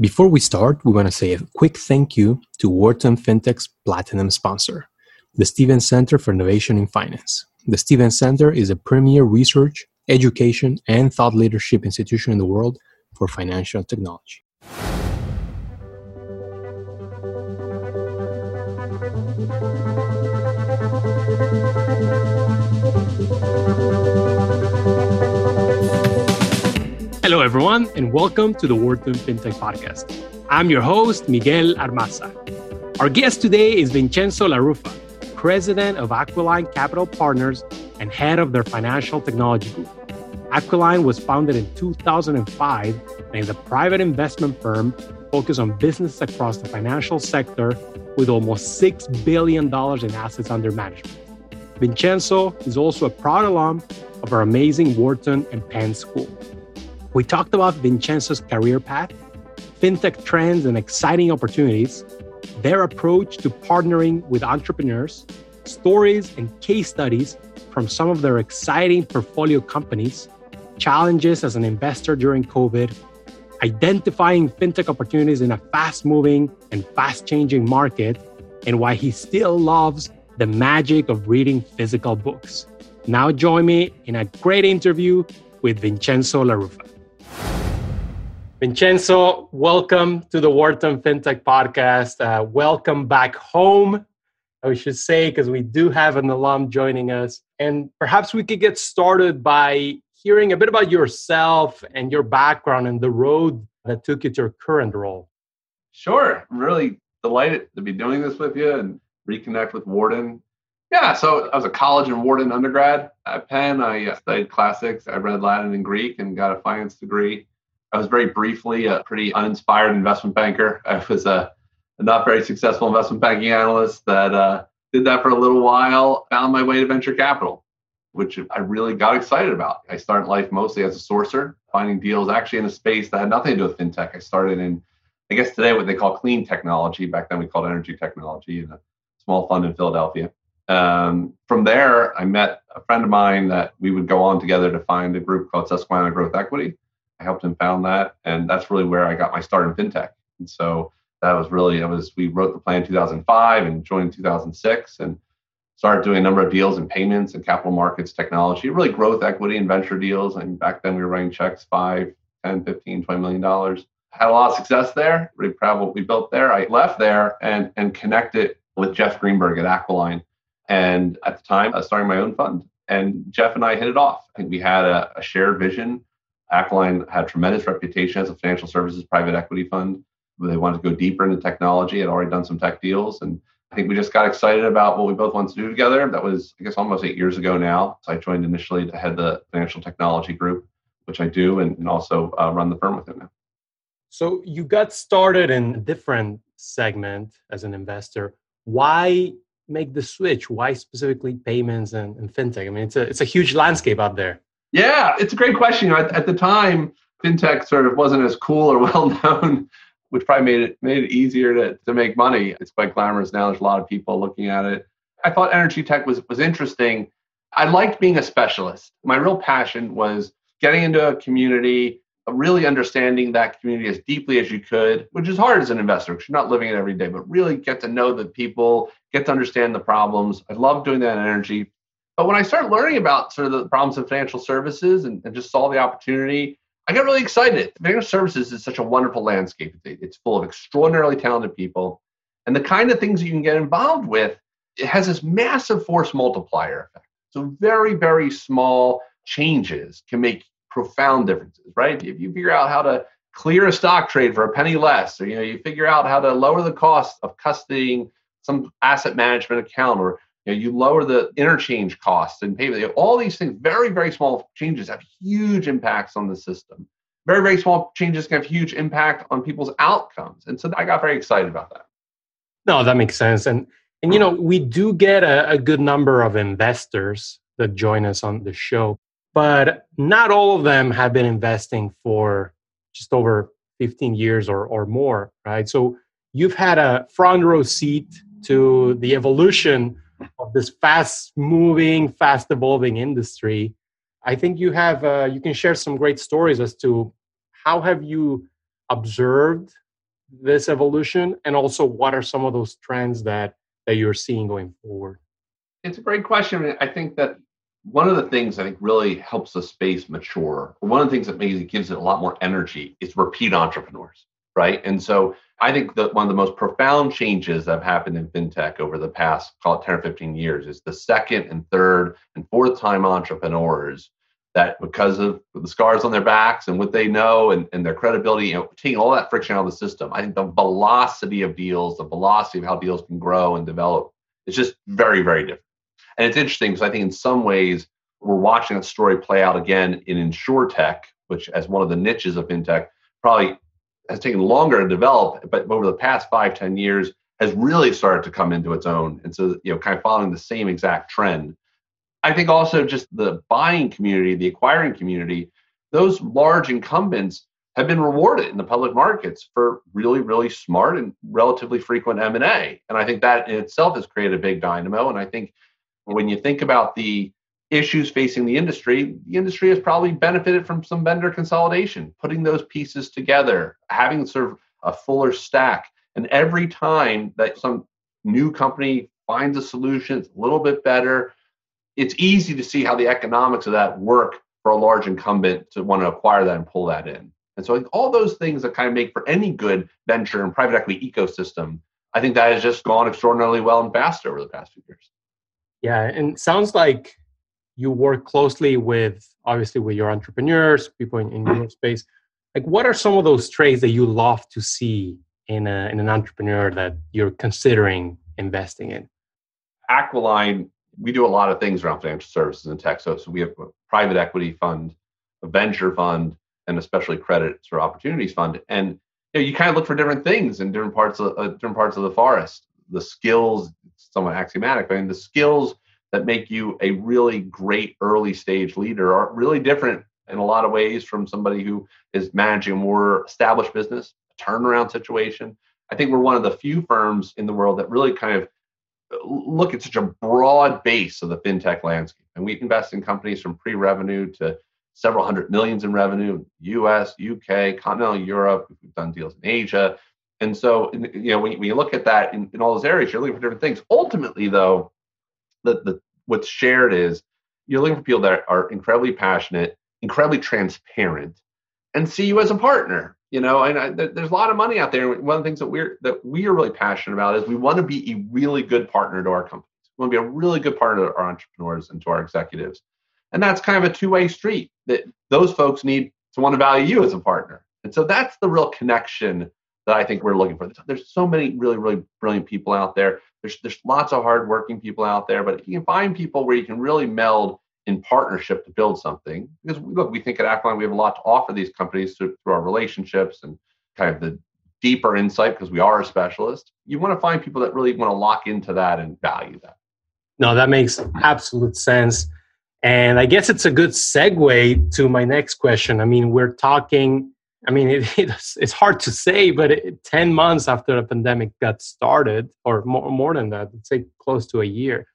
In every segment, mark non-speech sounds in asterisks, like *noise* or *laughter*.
Before we start, we want to say a quick thank you to Wharton FinTech's Platinum sponsor, the Stevens Center for Innovation in Finance. The Stevens Center is a premier research, education, and thought leadership institution in the world for financial technology. Hello, everyone, and welcome to the Wharton FinTech Podcast. I'm your host, Miguel Armaza. Our guest today is Vincenzo LaRuffa, president of Aquiline Capital Partners and head of their financial technology group. Aquiline was founded in 2005 and is a private investment firm focused on business across the financial sector with almost $6 billion in assets under management. Vincenzo is also a proud alum of our amazing Wharton and Penn School. We talked about Vincenzo's career path, fintech trends and exciting opportunities, their approach to partnering with entrepreneurs, stories and case studies from some of their exciting portfolio companies, challenges as an investor during COVID, identifying fintech opportunities in a fast moving and fast changing market, and why he still loves the magic of reading physical books. Now, join me in a great interview with Vincenzo LaRuffa. Vincenzo, welcome to the Wharton FinTech podcast. Uh, welcome back home, I should say, because we do have an alum joining us. And perhaps we could get started by hearing a bit about yourself and your background and the road that took you to your current role. Sure. I'm really delighted to be doing this with you and reconnect with Wharton. Yeah, so I was a college and Wharton undergrad at Penn. I uh, studied classics. I read Latin and Greek and got a finance degree. I was very briefly a pretty uninspired investment banker. I was a, a not very successful investment banking analyst that uh, did that for a little while, found my way to venture capital, which I really got excited about. I started life mostly as a sourcer, finding deals actually in a space that had nothing to do with fintech. I started in, I guess today, what they call clean technology. Back then, we called energy technology in a small fund in Philadelphia. Um, from there, I met a friend of mine that we would go on together to find a group called Susquehanna Growth Equity I helped him found that, and that's really where I got my start in fintech. And so that was really it was we wrote the plan in 2005 and joined in 2006 and started doing a number of deals in payments and capital markets technology, really growth equity and venture deals. And back then we were writing checks five, 10, 15, 20 million dollars. Had a lot of success there. Really proud of what we built there. I left there and and connected with Jeff Greenberg at Aquiline. And at the time, I was starting my own fund. And Jeff and I hit it off. I think we had a, a shared vision Aquiline had tremendous reputation as a financial services private equity fund. They wanted to go deeper into technology, had already done some tech deals. And I think we just got excited about what we both wanted to do together. That was, I guess, almost eight years ago now. So I joined initially to head the financial technology group, which I do, and, and also uh, run the firm with him now. So you got started in a different segment as an investor. Why make the switch? Why specifically payments and, and fintech? I mean, it's a it's a huge landscape out there. Yeah, it's a great question. At, at, the time, fintech sort of wasn't as cool or *laughs* well known, which probably made it made it easier to, to make money. It's quite glamorous now. There's a lot of people looking at it. I thought energy tech was was interesting. I liked being a specialist. My real passion was getting into a community, really understanding that community as deeply as you could, which is hard as an investor because you're not living it every day, but really get to know the people, get to understand the problems. I love doing that in energy. But when I started learning about sort of the problems of financial services and, and just saw the opportunity, I got really excited. Financial services is such a wonderful landscape. It's full of extraordinarily talented people. And the kind of things you can get involved with, it has this massive force multiplier effect. So very, very small changes can make profound differences, right? If you figure out how to clear a stock trade for a penny less, or you know, you figure out how to lower the cost of custodying some asset management account or you, know, you lower the interchange costs and payment. All these things, very, very small changes have huge impacts on the system. Very, very small changes can have huge impact on people's outcomes. And so I got very excited about that. No, that makes sense. And and you know, we do get a, a good number of investors that join us on the show, but not all of them have been investing for just over 15 years or, or more, right? So you've had a front row seat to the evolution of this fast moving, fast evolving industry. I think you have uh, you can share some great stories as to how have you observed this evolution? And also, what are some of those trends that that you're seeing going forward? It's a great question. I think that one of the things I think really helps the space mature, one of the things that maybe gives it a lot more energy is repeat entrepreneurs, right? And so I think that one of the most profound changes that have happened in fintech over the past, call it 10 or 15 years, is the second and third and fourth time entrepreneurs that because of the scars on their backs and what they know and, and their credibility, you know, taking all that friction out of the system, I think the velocity of deals, the velocity of how deals can grow and develop is just very, very different. And it's interesting because I think in some ways we're watching that story play out again in insurtech, which as one of the niches of fintech probably has taken longer to develop, but over the past five, ten years has really started to come into its own. And so, you know, kind of following the same exact trend. I think also just the buying community, the acquiring community, those large incumbents have been rewarded in the public markets for really, really smart and relatively frequent M&A. And I think that in itself has created a big dynamo. And I think when you think about the issues facing the industry, the industry has probably benefited from some vendor consolidation, putting those pieces together, having sort of a fuller stack. And every time that some new company finds a solution, it's a little bit better, it's easy to see how the economics of that work for a large incumbent to want to acquire that and pull that in. And so like, all those things that kind of make for any good venture and private equity ecosystem, I think that has just gone extraordinarily well and fast over the past few years. Yeah, and sounds like you work closely with obviously with your entrepreneurs, people in, in your space. Like, what are some of those traits that you love to see in a, in an entrepreneur that you're considering investing in? Aquiline, we do a lot of things around financial services and tech. So, we have a private equity fund, a venture fund, and especially credit or opportunities fund. And you, know, you kind of look for different things in different parts of uh, different parts of the forest. The skills, somewhat axiomatic, I mean, the skills that make you a really great early stage leader are really different in a lot of ways from somebody who is managing a more established business, a turnaround situation. I think we're one of the few firms in the world that really kind of uh, look at such a broad base of the fintech landscape. And we invest in companies from pre revenue to several hundred millions in revenue, US, UK, continental Europe. We've done deals in Asia. And so, you know, when you look at that in, in all those areas, you're looking for different things. Ultimately, though, the, the what's shared is you're looking for people that are incredibly passionate, incredibly transparent, and see you as a partner. You know, and I, there's a lot of money out there. One of the things that we're that we are really passionate about is we want to be a really good partner to our companies. We want to be a really good partner to our entrepreneurs and to our executives. And that's kind of a two-way street that those folks need to want to value you as a partner. And so that's the real connection that I think we're looking for. There's so many really, really brilliant people out there. There's there's lots of hardworking people out there, but if you can find people where you can really meld in partnership to build something, because look, we think at Aquiline we have a lot to offer these companies through, through our relationships and kind of the deeper insight because we are a specialist. You want to find people that really want to lock into that and value that. No, that makes absolute sense. And I guess it's a good segue to my next question. I mean, we're talking I mean, it, *laughs* it's, it's hard to say, but it, 10 months after the pandemic got started, or more, more than that, let's say close to a year.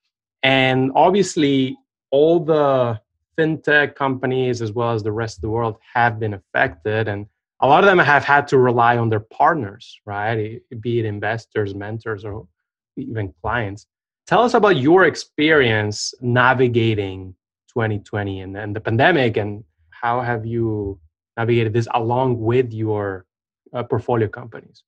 And obviously, all the fintech companies, as well as the rest of the world, have been affected. And a lot of them have had to rely on their partners, right? Be it investors, mentors, or even clients. Tell us about your experience navigating 2020 and, and the pandemic, and how have you navigated this along with your uh, portfolio companies?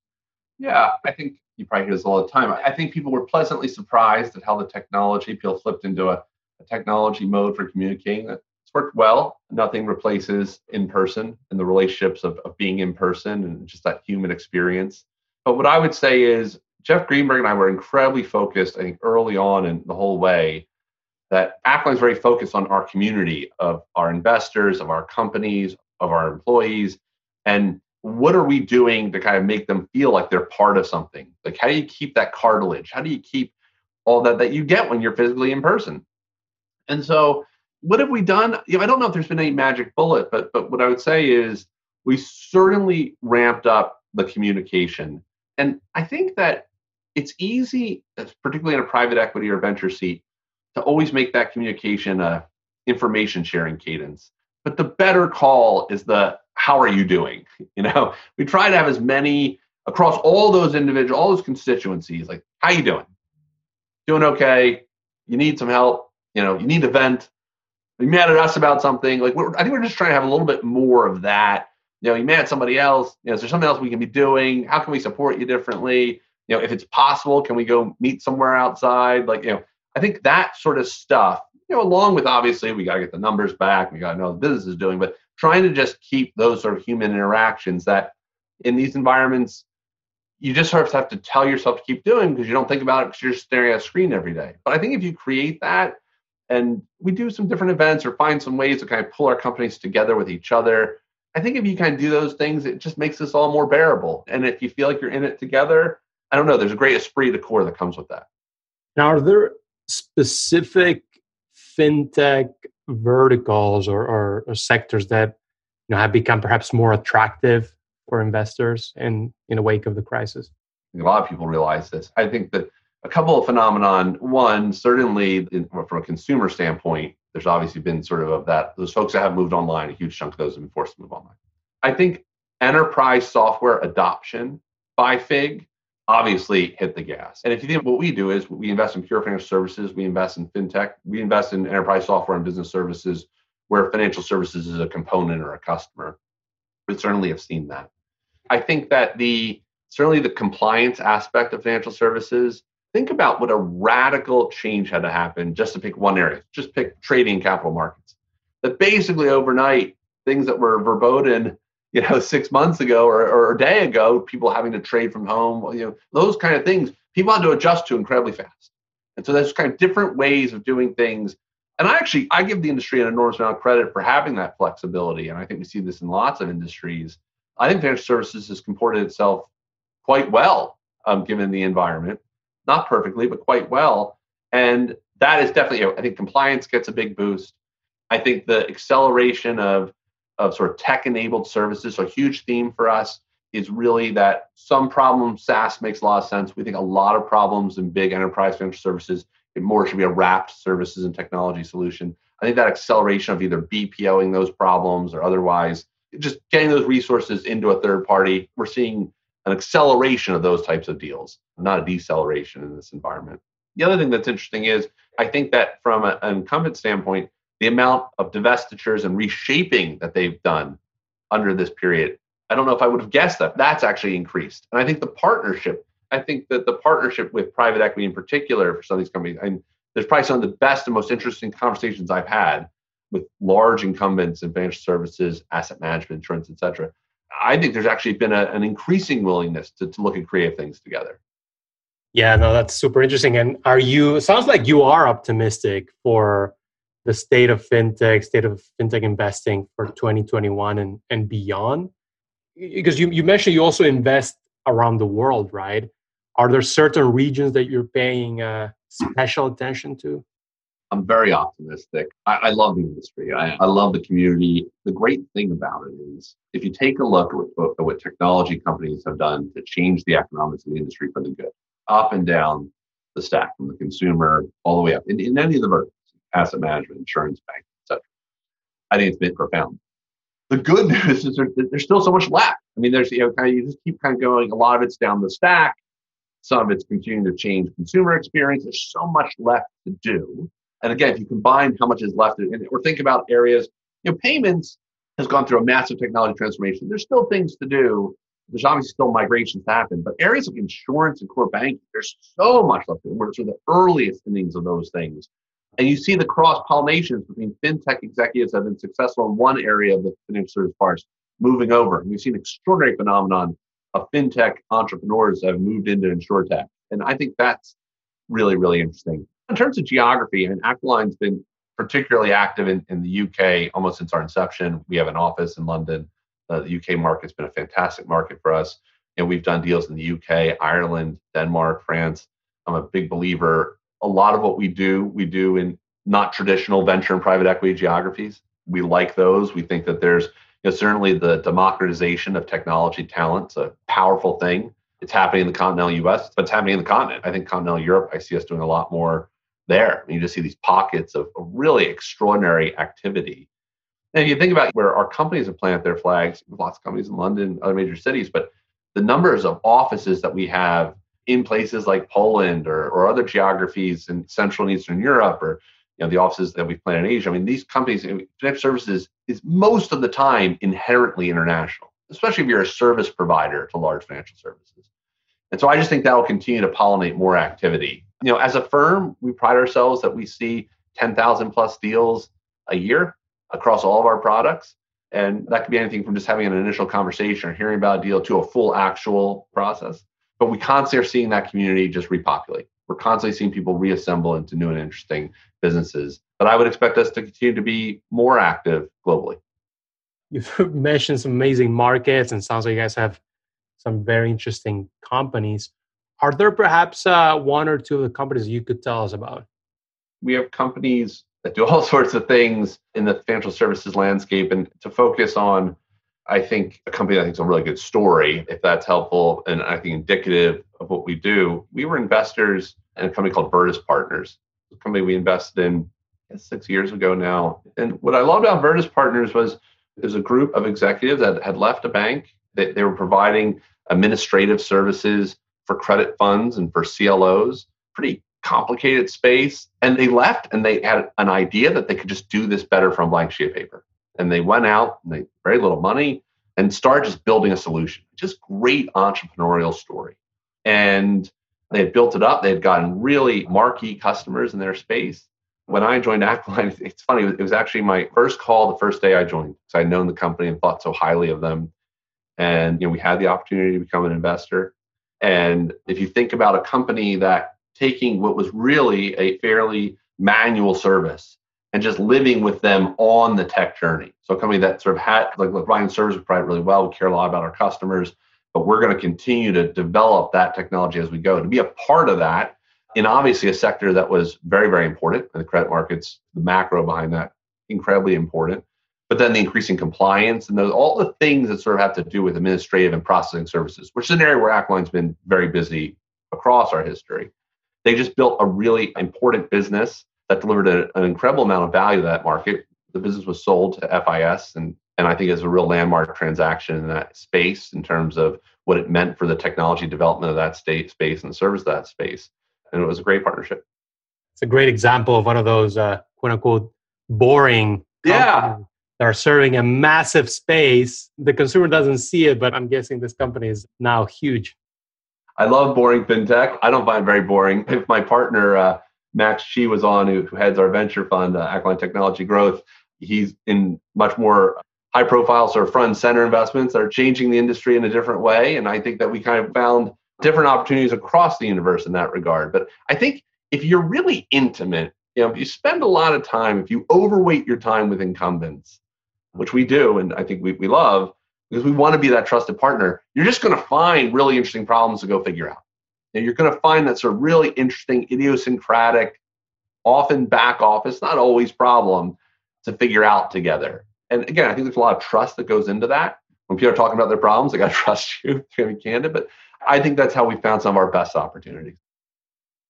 Yeah, I think you probably hear this all the time. I think people were pleasantly surprised at how the technology, people flipped into a, a technology mode for communicating. It's worked well. Nothing replaces in person and the relationships of, of being in person and just that human experience. But what I would say is Jeff Greenberg and I were incredibly focused, I think, early on in the whole way that Aquiline is very focused on our community of our investors, of our companies, of our employees. And what are we doing to kind of make them feel like they're part of something? Like how do you keep that cartilage? How do you keep all that that you get when you're physically in person? And so what have we done? You know, i don't know if there's been any magic bullet but but what i would say is we certainly ramped up the communication. And i think that it's easy particularly in a private equity or venture seat to always make that communication a information sharing cadence but the better call is the how are you doing? *laughs* You know, we try to have as many across all those individual, all those constituencies. Like, how you doing? Doing okay? You need some help? You know, you need to vent. You mad at us about something? Like, I think we're just trying to have a little bit more of that. You know, you mad at somebody else? You know, is there something else we can be doing? How can we support you differently? You know, if it's possible, can we go meet somewhere outside? Like, you know, I think that sort of stuff. You know, along with obviously we got to get the numbers back. We got to know the business is doing, but trying to just keep those sort of human interactions that in these environments you just sort of have to tell yourself to keep doing because you don't think about it because you're staring at a screen every day. But I think if you create that and we do some different events or find some ways to kind of pull our companies together with each other, I think if you kind of do those things, it just makes this all more bearable. And if you feel like you're in it together, I don't know, there's a great esprit de corps that comes with that. Now, are there specific fintech verticals or, or, or sectors that you know have become perhaps more attractive for investors in in the wake of the crisis? A lot of people realize this. I think that a couple of phenomenon. One, certainly in, from a consumer standpoint, there's obviously been sort of of that those folks that have moved online. A huge chunk of those have been forced to move online. I think enterprise software adoption by FIG obviously hit the gas. And if you think what we do is we invest in pure financial services, we invest in fintech, we invest in enterprise software and business services where financial services is a component or a customer. We certainly have seen that. I think that the certainly the compliance aspect of financial services, think about what a radical change had to happen just to pick one area, just pick trading capital markets. That basically overnight, things that were verboten you know six months ago or, or a day ago people having to trade from home you know those kind of things people had to adjust to incredibly fast. And so there's kind of different ways of doing things. And i actually i give the industry an enormous amount of credit for having that flexibility. And i think we see this in lots of industries. I think financial services has comported itself quite well um, given the environment. Not perfectly but quite well. And that is definitely i think compliance gets a big boost. I think the acceleration of of sort of tech enabled services. So, a huge theme for us is really that some problems SaaS makes a lot of sense. We think a lot of problems in big enterprise financial services, it more should be a wrapped services and technology solution. I think that acceleration of either BPOing those problems or otherwise, just getting those resources into a third party, we're seeing an acceleration of those types of deals, not a deceleration in this environment. The other thing that's interesting is I think that from an incumbent standpoint, the amount of divestitures and reshaping that they've done under this period. I don't know if I would have guessed that. That's actually increased. And I think the partnership, I think that the partnership with private equity in particular for some of these companies, and there's probably some of the best and most interesting conversations I've had with large incumbents in financial services, asset management, insurance, et cetera. I think there's actually been a, an increasing willingness to, to look at creative things together. Yeah, no, that's super interesting. And are you, sounds like you are optimistic for the state of fintech, state of fintech investing for 2021 and, and beyond? Because you, you mentioned you also invest around the world, right? Are there certain regions that you're paying uh, special attention to? I'm very optimistic. I, I love the industry. I, I, love the community. The great thing about it is if you take a look at what, at what technology companies have done to change the economics of the industry for the good, up and down the stack, from the consumer all the way up in, in any of the verticals asset management, insurance, bank, etc. I think it's been profound. The good *laughs* news is there, there's still so much left. I mean, there's you know kind of you just keep kind of going. A lot of it's down the stack. Some of it's continuing to change consumer experience. There's so much left to do. And again, if you combine how much is left, or think about areas, you know, payments has gone through a massive technology transformation. There's still things to do. There's obviously still migrations to happen, but areas of insurance and core banking, there's so much left. We're sort of the earliest innings of those things. And you see the cross pollinations between fintech executives that have been successful in one area of the financial service parts moving over. And we've seen extraordinary phenomenon of fintech entrepreneurs that have moved into insurtech. And I think that's really, really interesting. In terms of geography, I mean, Aquiline's been particularly active in, in the UK almost since our inception. We have an office in London. Uh, the UK market's been a fantastic market for us. And we've done deals in the UK, Ireland, Denmark, France. I'm a big believer a lot of what we do, we do in not traditional venture and private equity geographies. We like those. We think that there's you know, certainly the democratization of technology talent's a powerful thing. It's happening in the continental US, but it's happening in the continent. I think continental Europe, I see us doing a lot more there. you just see these pockets of, really extraordinary activity. And if you think about where our companies have planted their flags, lots of companies in London, other major cities, but the numbers of offices that we have in places like Poland or, or other geographies in Central and Eastern Europe or you know the offices that we plan in Asia. I mean, these companies, financial services is most of the time inherently international, especially if you're a service provider to large financial services. And so I just think that will continue to pollinate more activity. You know, as a firm, we pride ourselves that we see 10,000 plus deals a year across all of our products. And that could be anything from just having an initial conversation or hearing about a deal to a full actual process. But we constantly are seeing that community just repopulate. We're constantly seeing people reassemble into new and interesting businesses. But I would expect us to continue to be more active globally. You've *laughs* mentioned some amazing markets, and sounds like you guys have some very interesting companies. Are there perhaps uh, one or two of the companies you could tell us about? We have companies that do all *laughs* sorts of things in the financial services landscape, and to focus on, I think a company I think is a really good story, if that's helpful, and I think indicative of what we do. We were investors in a company called Virtus Partners, a company we invested in six years ago now. And what I loved about Virtus Partners was there's a group of executives that had left a bank. They, they were providing administrative services for credit funds and for CLOs. Pretty complicated space. And they left and they had an idea that they could just do this better from blank sheet of paper. And they went out, and they very little money, and started just building a solution. Just great entrepreneurial story. And they had built it up. They had gotten really marquee customers in their space. When I joined Aquiline, *laughs* it's funny, it was actually my first call the first day I joined because I'd known the company and thought so highly of them. And you know, we had the opportunity to become an investor. And if you think about a company that taking what was really a fairly manual service and just living with them on the tech journey. So a company that sort of had like look, Ryan serves probably really well. We care a lot about our customers, but we're going to continue to develop that technology as we go. To be a part of that in obviously a sector that was very, very important in the credit markets, the macro behind that, incredibly important but then the increasing compliance and those, all the things that sort of have to do with administrative and processing services, which is an area where Aquiline's been very busy across our history. They just built a really important business that delivered a, an incredible amount of value to that market. The business was sold to FIS, and and I think it's a real landmark transaction in that space in terms of what it meant for the technology development of that state space and the service of that space. And it was a great partnership. It's a great example of one of those uh, quote unquote boring yeah that are serving a massive space. The consumer doesn't see it, but I'm guessing this company is now huge. I love boring fintech. I don't find it very boring. If my partner, uh, Max Chee, was on, who, who heads our venture fund, uh, Aquiline Technology Growth, he's in much more high profile sort of front center investments that are changing the industry in a different way. And I think that we kind of found different opportunities across the universe in that regard. But I think if you're really intimate, you know, if you spend a lot of time, if you overweight your time with incumbents, which we do, and I think we, we love, because we want to be that trusted partner, you're just going to find really interesting problems to go figure out. You're going to find that sort of really interesting, idiosyncratic, often back office, not always problem to figure out together. And again, I think there's a lot of trust that goes into that. When people are talking about their problems, they got to *laughs* trust you to be candid. But I think that's how we found some of our best opportunities.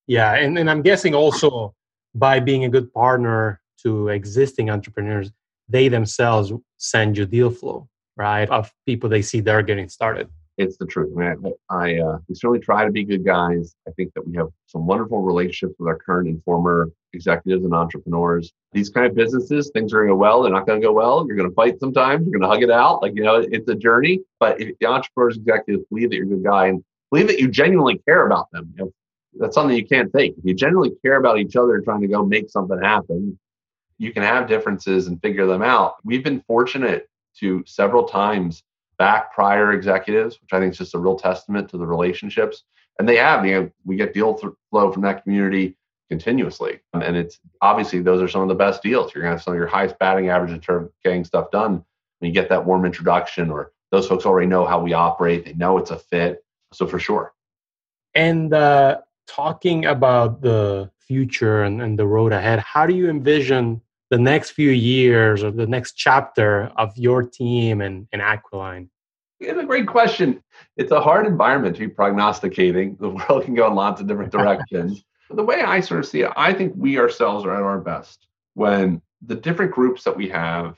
Yeah. And, and I'm guessing also by being a good partner to existing entrepreneurs, they themselves send you deal flow, right? Of people they see they're getting started. It's the truth, man. I uh, we certainly try to be good guys. I think that we have some wonderful relationships with our current and former executives and entrepreneurs. These kind of businesses, things are going to go well. They're not going to go well. You're going to fight sometimes. You're going to hug it out. Like you know, it's a journey. But if the entrepreneurs, executives believe that you're a good guy and believe that you genuinely care about them, you know, that's something you can't fake. If you genuinely care about each other, trying to go make something happen, you can have differences and figure them out. We've been fortunate to several times back prior executives, which I think is just a real testament to the relationships. And they have, you know, we get deal flow from that community continuously. And it's obviously those are some of the best deals. You're going to have some of your highest batting average in terms of getting stuff done when you get that warm introduction or those folks already know how we operate. They know it's a fit. So for sure. And uh, talking about the future and, and the road ahead, how do you envision the next few years or the next chapter of your team and, and Aquiline? It's a great question. It's a hard environment to be prognosticating. The *laughs* world can go in lots of different *laughs* directions. the way I sort of see it, I think we ourselves are at our best when the different groups that we have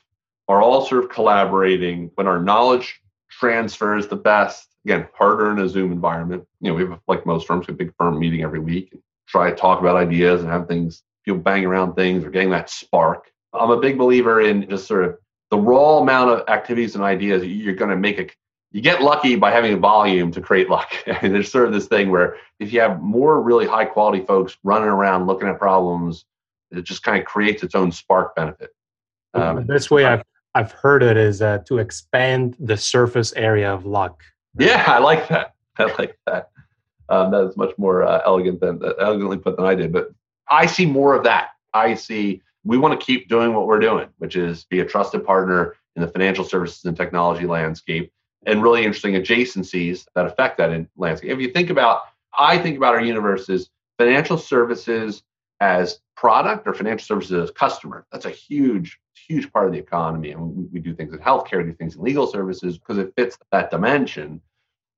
are all sort of collaborating, when our knowledge transfer is the best. Again, harder in a Zoom environment. You know, we have like most firms, a big firm meeting every week, and try to talk about ideas and have things people bang around things or getting that spark. I'm a big believer in just sort of the raw amount of activities and ideas you're going to make a you get lucky by having a volume to create luck. *laughs* and there's sort of this thing where if you have more really high quality folks running around looking at problems, it just kind of creates its own spark benefit. Um, the best way I've I've heard it is uh, to expand the surface area of luck. Yeah, I like that. *laughs* I like that. Um, that is much more uh, elegant than uh, elegantly put than I did. But I see more of that. I see we want to keep doing what we're doing, which is be a trusted partner in the financial services and technology landscape and really interesting adjacencies that affect that landscape. If you think about, I think about our universe as financial services as product or financial services as customer. That's a huge, huge part of the economy. And we, we do things in healthcare, do things in legal services because it fits that dimension.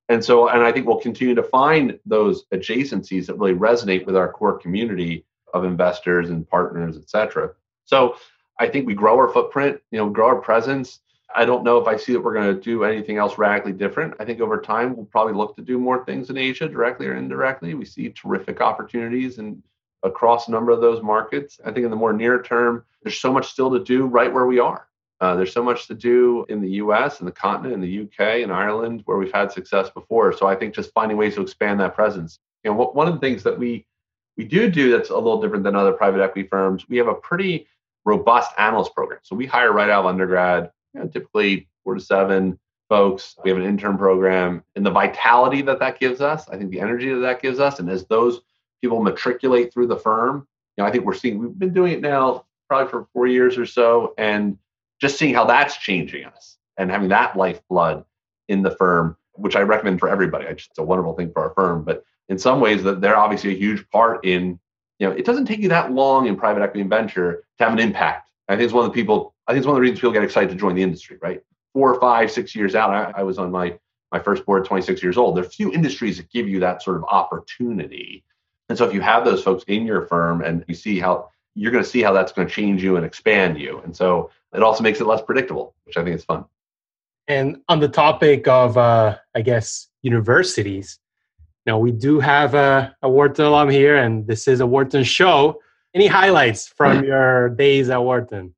And so, and I think we'll continue to find those adjacencies that really resonate with our core community of investors and partners, et cetera. So I think we grow our footprint, you know, grow our presence. I don't know if I see that we're going to do anything else radically different. I think over time we'll probably look to do more things in Asia, directly or indirectly. We see terrific opportunities and across a number of those markets. I think in the more near term, there's so much still to do right where we are. Uh, there's so much to do in the U.S. and the continent, in the U.K. and Ireland, where we've had success before. So I think just finding ways to expand that presence. You know, one of the things that we we do do that's a little different than other private equity firms. We have a pretty robust analyst program. So we hire right out of undergrad, you know, typically four to seven folks. We have an intern program, and the vitality that that gives us, I think the energy that that gives us, and as those people matriculate through the firm, you know, I think we're seeing we've been doing it now probably for four years or so, and just seeing how that's changing us and having that lifeblood in the firm, which I recommend for everybody. It's a wonderful thing for our firm, but in some ways that they're obviously a huge part in you know it doesn't take you that long in private equity and venture to have an impact. I think it's one of the people i think it's one of the reasons people get excited to join the industry right? Four five six years out i, I was on my my first board 26 years old. There are few industries that give you that sort of opportunity. And so if you have those folks in your firm and you see how you're going to see how that's going to change you and expand you. And so it also makes it less predictable which i think is fun and on the topic of uh, i guess universities now we do have a, a Wharton alum here, and this is a Wharton show. Any highlights from *clears throat* your days at Wharton?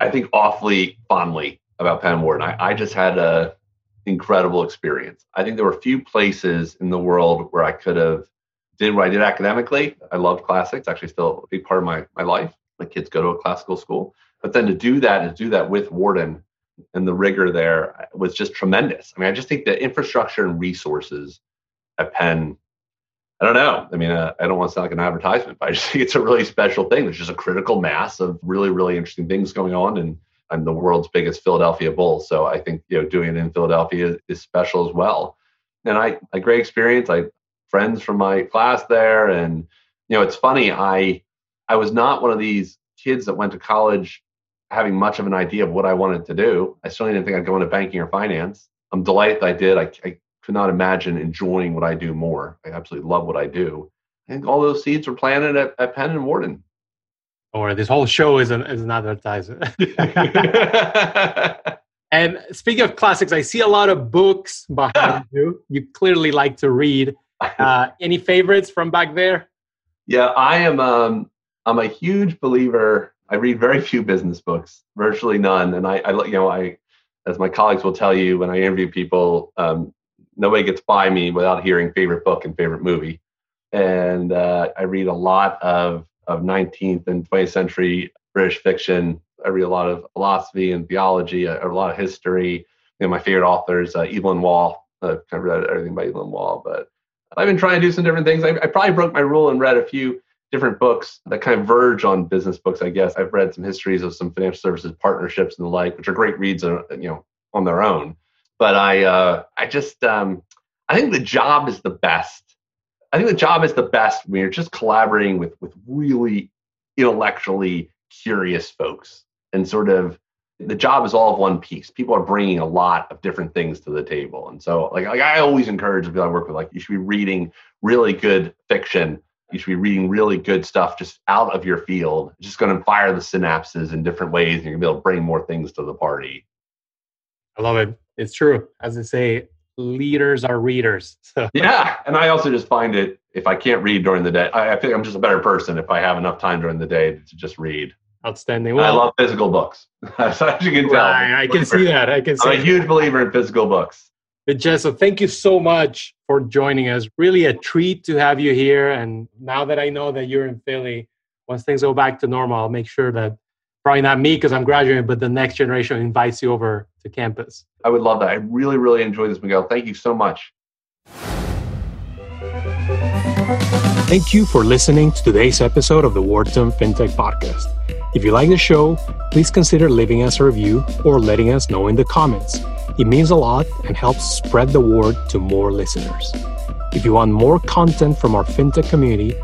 I think awfully fondly about Penn Wharton. I, I just had a incredible experience. I think there were a few places in the world where I could have did what I did academically. I loved classics, actually still a big part of my, my life. My kids go to a classical school. But then to do that and do that with Wharton and the rigor there was just tremendous. I mean, I just think the infrastructure and resources at Penn, I don't know. I mean, uh, I don't want to sound like an advertisement, but I just think it's a really special thing. There's just a critical mass of really, really interesting things going on, and I'm the world's biggest Philadelphia Bull, so I think you know doing it in Philadelphia is, is special as well. And I a great experience. I friends from my class there, and you know, it's funny. I I was not one of these kids that went to college having much of an idea of what I wanted to do. I certainly didn't think I'd go into banking or finance. I'm delighted I did. I, I could not imagine enjoying what I do more. I absolutely love what I do. I think all those seeds were planted at, at Penn and Wharton. Or this whole show is an, is an advertisement. *laughs* and speaking of classics, I see a lot of books behind *laughs* you. You clearly like to read. Uh, any favorites from back there? Yeah, I am. Um, I'm a huge believer. I read very few business books, virtually none. And I, I you know, I, as my colleagues will tell you when I interview people, um, nobody gets by me without hearing favorite book and favorite movie. And uh, I read a lot of, of 19th and 20th century British fiction. I read a lot of philosophy and theology, a, a lot of history. You know, my favorite authors, uh, Evelyn Waugh. I've kind of read everything by Evelyn Waugh, but I've been trying to do some different things. I, I probably broke my rule and read a few different books that kind of verge on business books. I guess I've read some histories of some financial services partnerships and the like, which are great reads, uh, you know, on their own but I uh, I just um, I think the job is the best. I think the job is the best when you're just collaborating with with really intellectually curious folks and sort of the job is all of one piece. People are bringing a lot of different things to the table, and so like, like I always encourage people I work with, like you should be reading really good fiction. You should be reading really good stuff just out of your field. It's just going to fire the synapses in different ways, and you're going to be able to bring more things to the party. I love it. It's true. As they say, leaders are readers. *laughs* So. Yeah. And I also just find it, if I can't read during the day, I, I think I'm just a better person if I have enough time during the day to just read. Outstanding. Well, I love physical books. *laughs* As you can tell. I, I can see that. I can see I'm a huge believer in physical books. But Jess, thank you so much for joining us. Really a treat to have you here. And now that I know that you're in Philly, once things go back to normal, I'll make sure that probably not me because I'm graduating, but the next generation invites you over to campus. I would love that. I really, really enjoyed this, Miguel. Thank you so much. Thank you for listening to today's episode of the Wharton FinTech Podcast. If you like the show, please consider leaving us a review or letting us know in the comments. It means a lot and helps spread the word to more listeners. If you want more content from our FinTech community,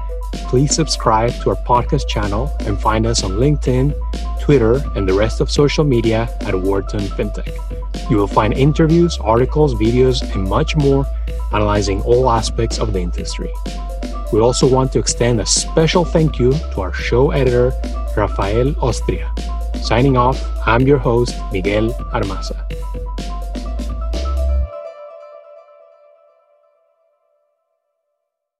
please subscribe to our podcast channel and find us on LinkedIn, Twitter, and the rest of social media at Wharton FinTech. You will find interviews, articles, videos, and much more analyzing all aspects of the industry. We also want to extend a special thank you to our show editor, Rafael Ostria. Signing off, I'm your host, Miguel Armaza.